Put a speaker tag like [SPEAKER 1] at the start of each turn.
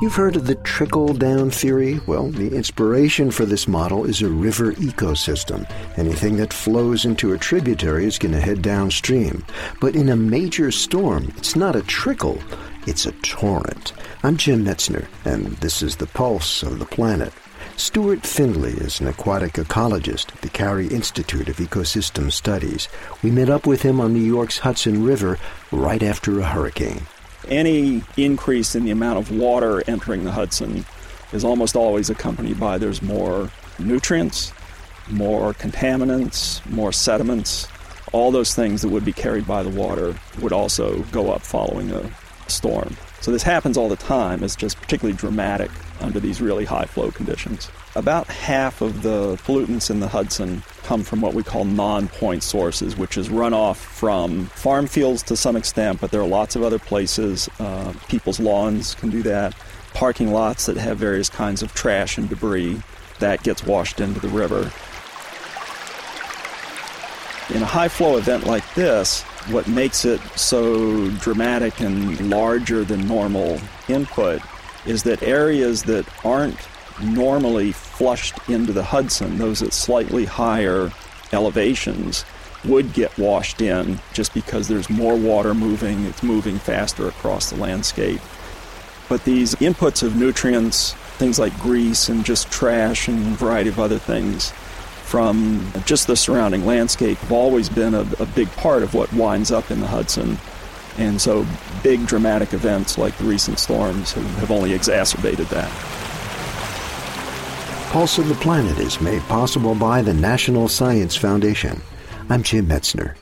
[SPEAKER 1] You've heard of the trickle down theory? Well, the inspiration for this model is a river ecosystem. Anything that flows into a tributary is going to head downstream. But in a major storm, it's not a trickle, it's a torrent. I'm Jim Metzner, and this is the pulse of the planet. Stuart Findlay is an aquatic ecologist at the Cary Institute of Ecosystem Studies. We met up with him on New York's Hudson River right after a hurricane.
[SPEAKER 2] Any increase in the amount of water entering the Hudson is almost always accompanied by there's more nutrients, more contaminants, more sediments. All those things that would be carried by the water would also go up following a storm. So this happens all the time. It's just particularly dramatic under these really high flow conditions. About half of the pollutants in the Hudson come from what we call non point sources, which is runoff from farm fields to some extent, but there are lots of other places. Uh, people's lawns can do that, parking lots that have various kinds of trash and debris that gets washed into the river. In a high flow event like this, what makes it so dramatic and larger than normal input is that areas that aren't normally flushed into the Hudson, those at slightly higher elevations, would get washed in just because there's more water moving, it's moving faster across the landscape. But these inputs of nutrients, things like grease and just trash and a variety of other things from just the surrounding landscape have always been a, a big part of what winds up in the Hudson. And so big dramatic events like the recent storms have, only exacerbated that.
[SPEAKER 1] Pulse of the Planet is made possible by the National Science Foundation. I'm Jim Metzner.